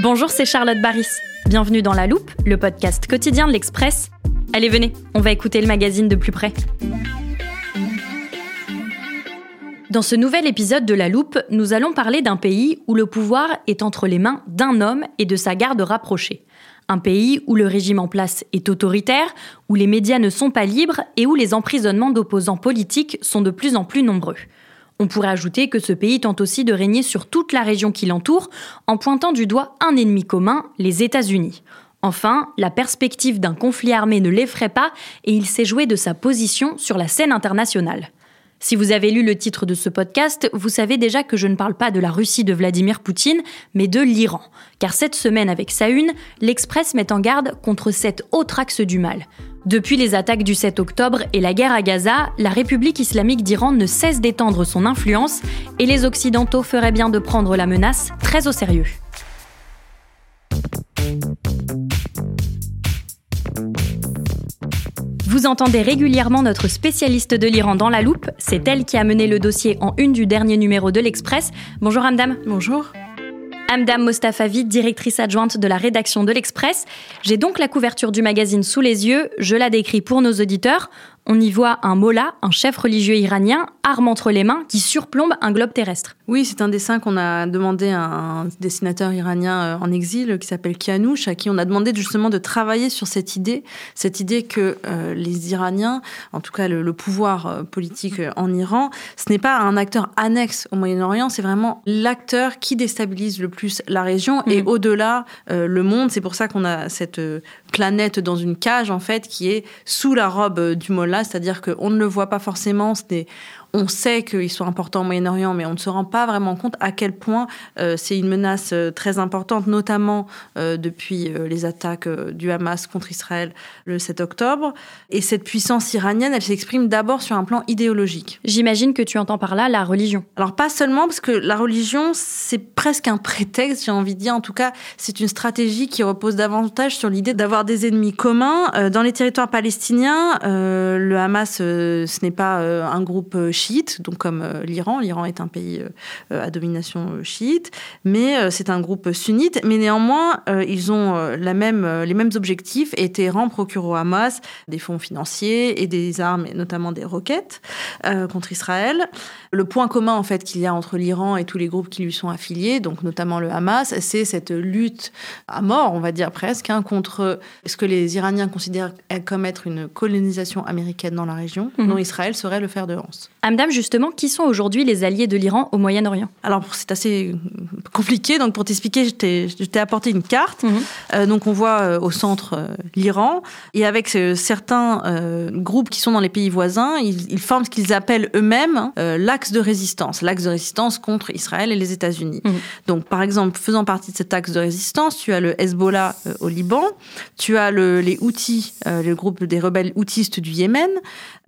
Bonjour, c'est Charlotte Baris. Bienvenue dans La Loupe, le podcast quotidien de l'Express. Allez, venez, on va écouter le magazine de plus près. Dans ce nouvel épisode de La Loupe, nous allons parler d'un pays où le pouvoir est entre les mains d'un homme et de sa garde rapprochée. Un pays où le régime en place est autoritaire, où les médias ne sont pas libres et où les emprisonnements d'opposants politiques sont de plus en plus nombreux. On pourrait ajouter que ce pays tente aussi de régner sur toute la région qui l'entoure en pointant du doigt un ennemi commun, les États-Unis. Enfin, la perspective d'un conflit armé ne l'effraie pas et il s'est joué de sa position sur la scène internationale. Si vous avez lu le titre de ce podcast, vous savez déjà que je ne parle pas de la Russie de Vladimir Poutine, mais de l'Iran. Car cette semaine, avec sa une, l'Express met en garde contre cet autre axe du mal. Depuis les attaques du 7 octobre et la guerre à Gaza, la République islamique d'Iran ne cesse d'étendre son influence et les Occidentaux feraient bien de prendre la menace très au sérieux. Vous entendez régulièrement notre spécialiste de l'Iran dans la loupe. C'est elle qui a mené le dossier en une du dernier numéro de l'Express. Bonjour Hamdam. Bonjour. Amdam Mostafavi, directrice adjointe de la rédaction de l'Express. J'ai donc la couverture du magazine sous les yeux, je la décris pour nos auditeurs. On y voit un mollah, un chef religieux iranien, arme entre les mains, qui surplombe un globe terrestre. Oui, c'est un dessin qu'on a demandé à un dessinateur iranien euh, en exil qui s'appelle Kianouch, à qui on a demandé justement de travailler sur cette idée, cette idée que euh, les Iraniens, en tout cas le, pouvoir euh, politique en Iran, ce n'est pas un acteur annexe au Moyen-Orient, c'est vraiment l'acteur qui déstabilise le plus la région et mm. au-delà le monde. C'est pour ça qu'on a cette planète dans une cage en fait qui est sous la robe du mollah, c'est-à-dire qu'on ne le voit pas forcément, on sait qu'ils sont importants au Moyen-Orient, mais on ne se rend pas vraiment compte à quel point euh, c'est une menace euh, très importante, notamment euh, depuis les attaques du Hamas contre Israël le 7 octobre. Et cette puissance iranienne, elle s'exprime d'abord sur un plan idéologique. J'imagine que tu entends par là la religion. Alors pas seulement, parce que la religion, c'est presque un prétexte, j'ai envie de dire. En tout cas, c'est une stratégie qui repose davantage sur l'idée d'avoir des ennemis communs. Dans les territoires palestiniens, le Hamas, ce n'est pas un groupe chiites, donc comme euh, l'Iran. L'Iran est un pays euh, à domination chiite, mais c'est un groupe sunnite. Mais néanmoins, ils ont la même, les mêmes objectifs et Téhéran procure au Hamas des fonds financiers et des armes, et notamment des roquettes, contre Israël. Le point commun en fait qu'il y a entre l'Iran et tous les groupes qui lui sont affiliés, donc notamment le Hamas, c'est cette lutte à mort, on va dire presque, hein, contre ce que les Iraniens considèrent comme être une colonisation américaine dans la région, mhm. dont Israël serait le fer de lance. Amdam, justement, qui sont aujourd'hui les alliés de l'Iran au Moyen-Orient Alors, c'est assez compliqué. Donc, pour t'expliquer, je t'ai apporté une carte. Mhm. Euh, donc, on voit euh, au centre euh, l'Iran. Et avec certains groupes qui sont dans les pays voisins, ils, forment ce qu'ils appellent eux-mêmes l'axe de résistance. L'axe de résistance contre Israël et les États-Unis. Mhm. Donc, par exemple, faisant partie de cet axe de résistance, tu as le Hezbollah au Liban, tu as le, les Houthis, le groupe des rebelles houtistes du Yémen,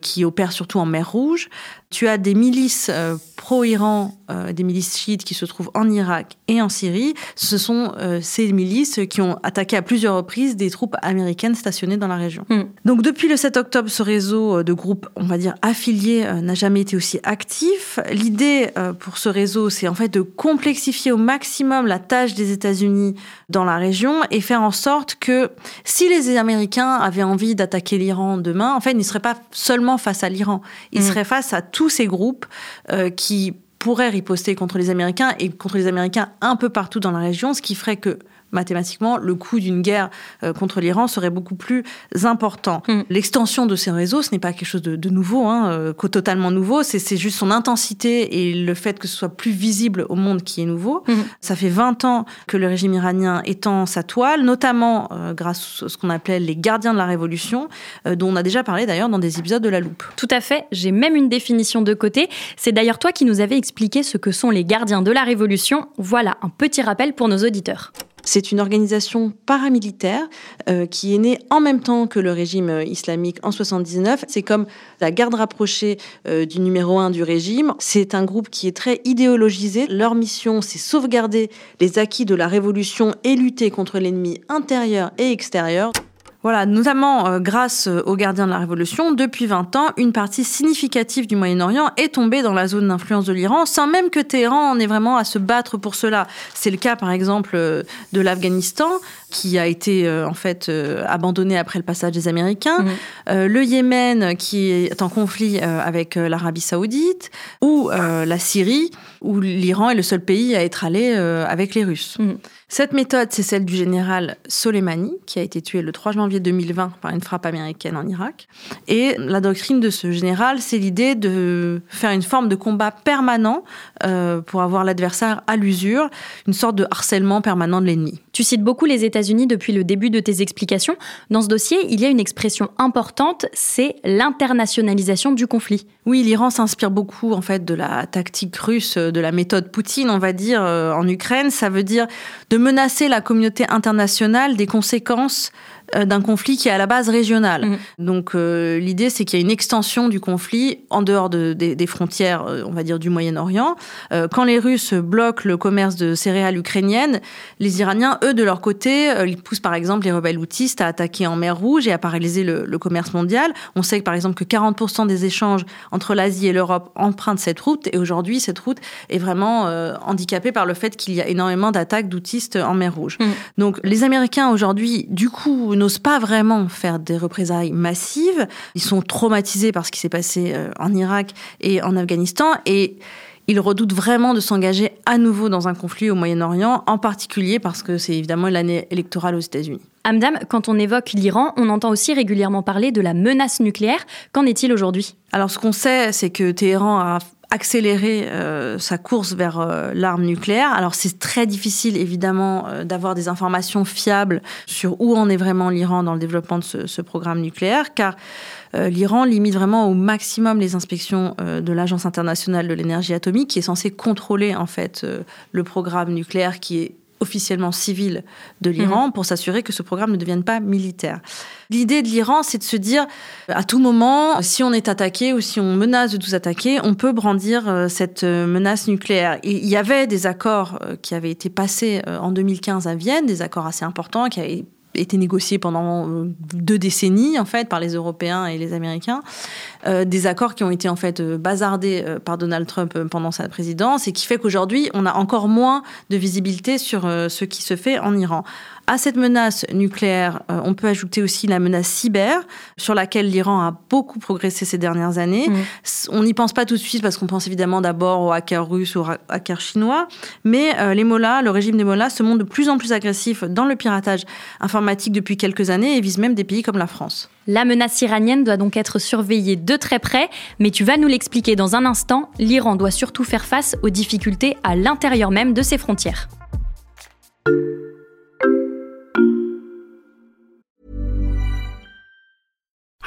qui opèrent surtout en mer Rouge. Tu as des milices euh, pro-Iran, euh, des milices chiites qui se trouvent en Irak et en Syrie. Ce sont euh, ces milices qui ont attaqué à plusieurs reprises des troupes américaines stationnées dans la région. Hmm. Donc depuis le 7 octobre, ce réseau de groupes, on va dire affiliés, n'a jamais été aussi actif. L'idée pour ce réseau, c'est en fait de complexifier au maximum la tâche des États-Unis dans la région et faire en sorte que si les Américains avaient envie d'attaquer l'Iran demain, en fait, ils ne seraient pas seulement face à l'Iran, ils hmm. seraient face à tous ces groupes euh, qui pourraient riposter contre les Américains et contre les Américains un peu partout dans la région, ce qui ferait que mathématiquement, le coût d'une guerre euh, contre l'Iran serait beaucoup plus important. Mm. L'extension de ces réseaux, ce n'est pas quelque chose de, nouveau, hein, euh, totalement nouveau, c'est juste son intensité et le fait que ce soit plus visible au monde qui est nouveau. Mm. Ça fait 20 ans que le régime iranien étend sa toile, notamment euh, grâce à ce qu'on appelait les gardiens de la révolution, dont on a déjà parlé d'ailleurs dans des épisodes de La Loupe. Tout à fait, j'ai même une définition de côté. C'est d'ailleurs toi qui nous avais expliqué ce que sont les gardiens de la révolution. Voilà un petit rappel pour nos auditeurs. C'est une organisation paramilitaire euh, qui est née en même temps que le régime euh, islamique en 79. C'est comme la garde rapprochée euh, du numéro un du régime. C'est un groupe qui est très idéologisé. Leur mission, c'est sauvegarder les acquis de la révolution et lutter contre l'ennemi intérieur et extérieur. Voilà, notamment euh, grâce euh, aux gardiens de la Révolution, depuis 20 ans, une partie significative du Moyen-Orient est tombée dans la zone d'influence de l'Iran, sans même que Téhéran en ait vraiment à se battre pour cela. C'est le cas, par exemple, euh, de l'Afghanistan, qui a été en fait abandonné après le passage des Américains, mmh. le Yémen, qui est en conflit avec l'Arabie saoudite, ou la Syrie, où l'Iran est le seul pays à être allé avec les Russes. Mmh. Cette méthode, c'est celle du général Soleimani, qui a été tué le 3 janvier 2020 par une frappe américaine en Irak. Et la doctrine de ce général, c'est l'idée de faire une forme de combat permanent euh, pour avoir l'adversaire à l'usure, une sorte de harcèlement permanent de l'ennemi. Tu cites beaucoup les États-Unis depuis le début de tes explications. Dans ce dossier, il y a une expression importante, c'est l'internationalisation du conflit. Oui, l'Iran s'inspire beaucoup en fait de la tactique russe, de la méthode Poutine, on va dire, euh, en Ukraine. Ça veut dire de menacer la communauté internationale des conséquences euh, d'un conflit qui est à la base régional. Mhm. Donc euh, l'idée, c'est qu'il y a une extension du conflit en dehors des frontières, euh, on va dire, du Moyen-Orient. quand les Russes bloquent le commerce de céréales ukrainiennes, les Iraniens, eux, de leur côté, ils poussent par exemple les rebelles houthis à attaquer en mer Rouge et à paralyser le, le commerce mondial. On sait que par exemple que 40% des échanges entre l'Asie et l'Europe empruntent cette route et aujourd'hui, cette route est vraiment handicapée par le fait qu'il y a énormément d'attaques d'houtistes en mer Rouge. Mhm. Donc les Américains aujourd'hui, du coup, n'osent pas vraiment faire des représailles massives. Ils sont traumatisés par ce qui s'est passé euh, en Irak et en Afghanistan et ils redoutent vraiment de s'engager à nouveau dans un conflit au Moyen-Orient, en particulier parce que c'est évidemment l'année électorale aux États-Unis. Amdam, quand on évoque l'Iran, on entend aussi régulièrement parler de la menace nucléaire. Qu'en est-il aujourd'hui? Alors ce qu'on sait, c'est que Téhéran a accélérer euh, sa course vers euh, l'arme nucléaire. Alors c'est très difficile évidemment euh, d'avoir des informations fiables sur où en est vraiment l'Iran dans le développement de ce, ce programme nucléaire, car l'Iran limite vraiment au maximum les inspections de l'Agence internationale de l'énergie atomique, qui est censée contrôler en fait le programme nucléaire qui est officiellement civil de l'Iran mhm. pour s'assurer que ce programme ne devienne pas militaire. L'idée de l'Iran, c'est de se dire, à tout moment, si on est attaqué ou si on menace de nous attaquer, on peut brandir euh, cette euh, menace nucléaire. il y avait des accords euh, qui avaient été passés en 2015 à Vienne, des accords assez importants qui avaient été négociés pendant deux décennies en fait par les Européens et les Américains, des accords qui ont été en fait bazardés par Donald Trump pendant sa présidence et qui fait qu'aujourd'hui on a encore moins de visibilité sur ce qui se fait en Iran. À cette menace nucléaire, euh, on peut ajouter aussi la menace cyber, sur laquelle l'Iran a beaucoup progressé ces dernières années. Mm. On n'y pense pas tout de suite parce qu'on pense évidemment d'abord aux hackers russes ou aux hackers chinois, mais euh, les Mollahs, le régime des Mollahs se montre de plus en plus agressif dans le piratage informatique depuis quelques années et vise même des pays comme la France. La menace iranienne doit donc être surveillée de très près, mais tu vas nous l'expliquer dans un instant, l'Iran doit surtout faire face aux difficultés à l'intérieur même de ses frontières.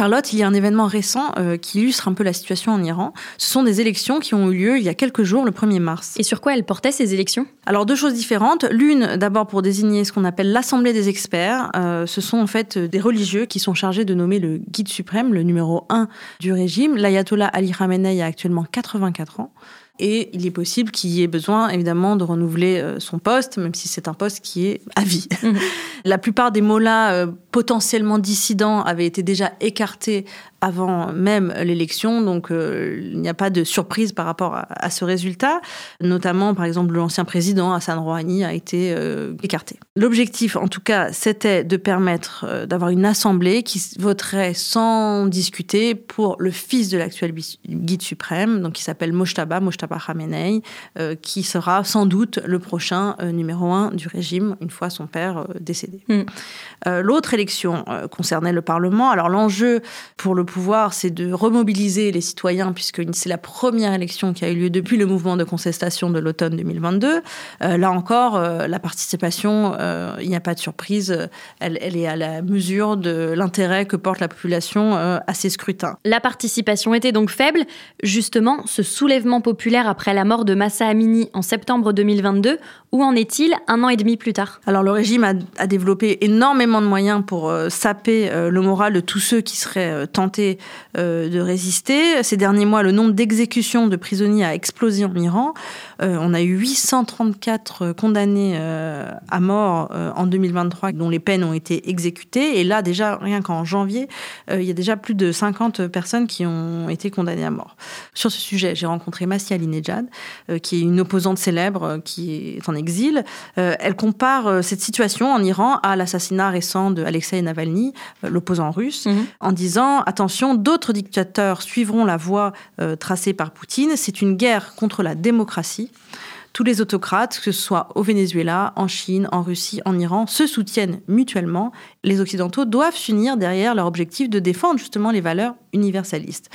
Charlotte, il y a un événement récent euh, qui illustre un peu la situation en Iran. Ce sont des élections qui ont eu lieu il y a quelques jours, le 1er mars. Et sur quoi elles portaient ces élections? Alors deux choses différentes. L'une, d'abord pour désigner ce qu'on appelle l'Assemblée des experts. Euh, ce sont en fait des religieux qui sont chargés de nommer le guide suprême, le numéro 1 du régime. L'ayatollah Ali Khamenei a actuellement 84 ans. Et il est possible qu'il y ait besoin évidemment de renouveler son poste, même si c'est un poste qui est à vie. Mhm. La plupart des mots-là potentiellement dissidents avaient été déjà écartés avant même l'élection, donc euh, il n'y a pas de surprise par rapport à, ce résultat. Notamment, par exemple, l'ancien président Hassan Rouhani a été euh, écarté. L'objectif, en tout cas, c'était de permettre euh, d'avoir une assemblée qui voterait sans discuter pour le fils de l'actuel guide suprême, donc qui s'appelle Moshtaba, Moshtaba Khamenei, qui sera sans doute le prochain numéro un du régime une fois son père décédé. Hmm. L'autre élection concernait le Parlement. Alors l'enjeu pour le pouvoir, c'est de remobiliser les citoyens, puisque c'est la première élection qui a eu lieu depuis le mouvement de contestation de l'automne 2022. Euh, là encore, euh, la participation, euh, il n'y a pas de surprise, elle, elle, est à la mesure de l'intérêt que porte la population à ces scrutins. La participation était donc faible. Justement, ce soulèvement populaire après la mort de Massa Amini en septembre 2022, où en est-il un an et demi plus tard? Alors le régime a, a, développé énormément de moyens pour saper le moral de tous ceux qui seraient tentés euh, de résister. Ces derniers mois, le nombre d'exécutions de prisonniers a explosé en Iran. Euh, on a eu 834 condamnés euh, à mort en 2023 dont les peines ont été exécutées. Et là, déjà, rien qu'en janvier, il y a déjà plus de 50 personnes qui ont été condamnées à mort. Sur ce sujet, j'ai rencontré Massia Alinejad, qui est une opposante célèbre qui est en exil. elle compare cette situation en Iran à l'assassinat récent de Alexei Navalny, l'opposant russe, mhm. en disant attention d'autres dictateurs suivront la voie euh, tracée par Poutine. C'est une guerre contre la démocratie. Tous les autocrates, que ce soit au Venezuela, en Chine, en Russie, en Iran, se soutiennent mutuellement. Les Occidentaux doivent s'unir derrière leur objectif de défendre justement les valeurs universalistes.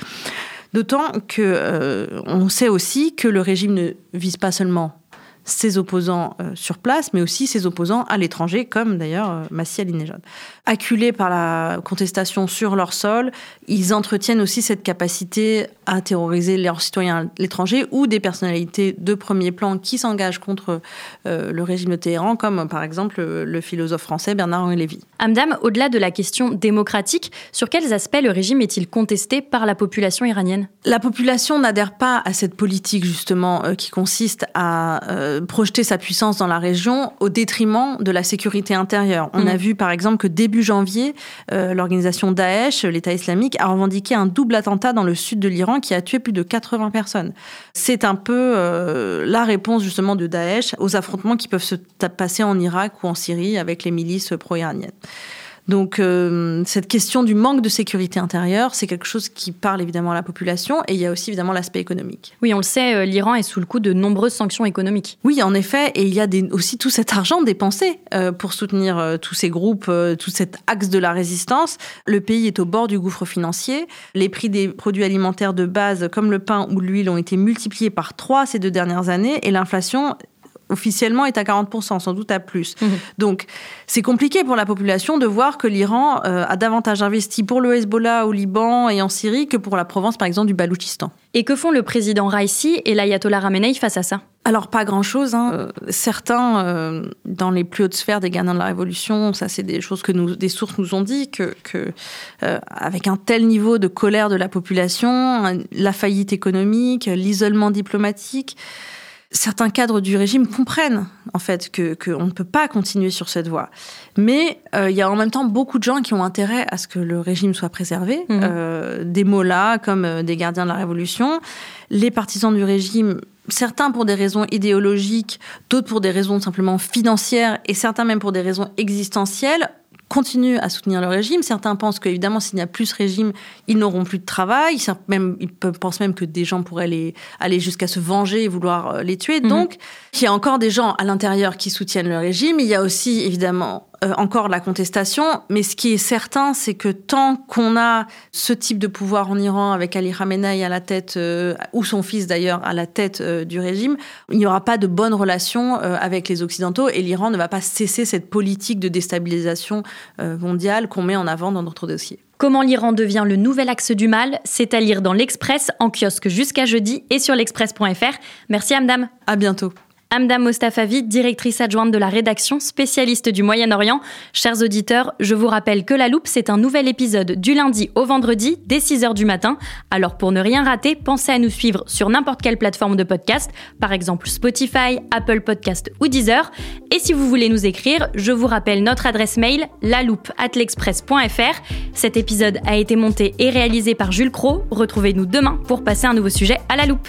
D'autant que euh, on sait aussi que le régime ne vise pas seulement ses opposants euh, sur place, mais aussi ses opposants à l'étranger, comme d'ailleurs euh, Massi Alinejad. Acculés par la contestation sur leur sol, ils entretiennent aussi cette capacité à terroriser leurs citoyens à l'étranger ou des personnalités de premier plan qui s'engagent contre euh, le régime de Téhéran, comme par exemple le philosophe français Bernard-Henri Lévy. Amdam, au-delà de la question démocratique, sur quels aspects le régime est-il contesté par la population iranienne? La population n'adhère pas à cette politique justement qui consiste à projeter sa puissance dans la région au détriment de la sécurité intérieure. On mm. a vu par exemple que début janvier, euh, l'organisation Daesh, l'État islamique, a revendiqué un double attentat dans le sud de l'Iran qui a tué plus de 80 personnes. C'est un peu euh, la réponse justement de Daesh aux affrontements qui peuvent se passer en Irak ou en Syrie avec les milices pro-iraniennes. Donc euh, cette question du manque de sécurité intérieure, c'est quelque chose qui parle évidemment à la population et il y a aussi évidemment l'aspect économique. Oui, on le sait, euh, l'Iran est sous le coup de nombreuses sanctions économiques. Oui, en effet, et il y a aussi tout cet argent dépensé euh, pour soutenir tous ces groupes, tout cet axe de la résistance. Le pays est au bord du gouffre financier. Les prix des produits alimentaires de base comme le pain ou l'huile ont été multipliés par trois ces deux dernières années et l'inflation officiellement est à 40%, sans doute à plus. Mhm. Donc c'est compliqué pour la population de voir que l'Iran euh, a davantage investi pour le Hezbollah au Liban et en Syrie que pour la Provence, par exemple, du Baloutchistan. Et que font le président Raisi et l'ayatollah Ramenei face à ça? Alors pas grand-chose. Hein. Euh, certains, euh, dans les plus hautes sphères des gardiens de la Révolution, ça c'est des choses que nous, des sources nous ont dit, que, que avec un tel niveau de colère de la population, la faillite économique, l'isolement diplomatique, certains cadres du régime comprennent en fait que qu'on ne peut pas continuer sur cette voie. Mais euh, il y a en même temps beaucoup de gens qui ont intérêt à ce que le régime soit préservé. Mhm. Euh, des mots-là, comme euh, des gardiens de la révolution, les partisans du régime. Certains pour des raisons idéologiques, d'autres pour des raisons simplement financières et certains même pour des raisons existentielles continuent à soutenir le régime. Certains pensent qu'évidemment, s'il n'y a plus ce régime, ils n'auront plus de travail. Même, ils pensent même que des gens pourraient aller jusqu'à se venger et vouloir euh, les tuer. Mhm. Donc, il y a encore des gens à l'intérieur qui soutiennent le régime. Il y a aussi, évidemment, euh, encore la contestation, mais ce qui est certain, c'est que tant qu'on a ce type de pouvoir en Iran, avec Ali Khamenei à la tête, euh, ou son fils d'ailleurs à la tête euh, du régime, il n'y aura pas de bonnes relations avec les Occidentaux et l'Iran ne va pas cesser cette politique de déstabilisation mondiale qu'on met en avant dans notre dossier. Comment l'Iran devient le nouvel axe du mal, c'est à lire dans l'Express, en kiosque jusqu'à jeudi et sur l'express.fr. Merci Amdam. À bientôt. Amda Mostafavi, directrice adjointe de la rédaction spécialiste du Moyen-Orient. Chers auditeurs, je vous rappelle que La Loupe, c'est un nouvel épisode du lundi au vendredi dès 6h du matin. Alors pour ne rien rater, pensez à nous suivre sur n'importe quelle plateforme de podcast, par exemple Spotify, Apple Podcast ou Deezer. Et si vous voulez nous écrire, je vous rappelle notre adresse mail laloupe@l'express.fr. Cet épisode a été monté et réalisé par Jules Cro. Retrouvez-nous demain pour passer un nouveau sujet à la loupe.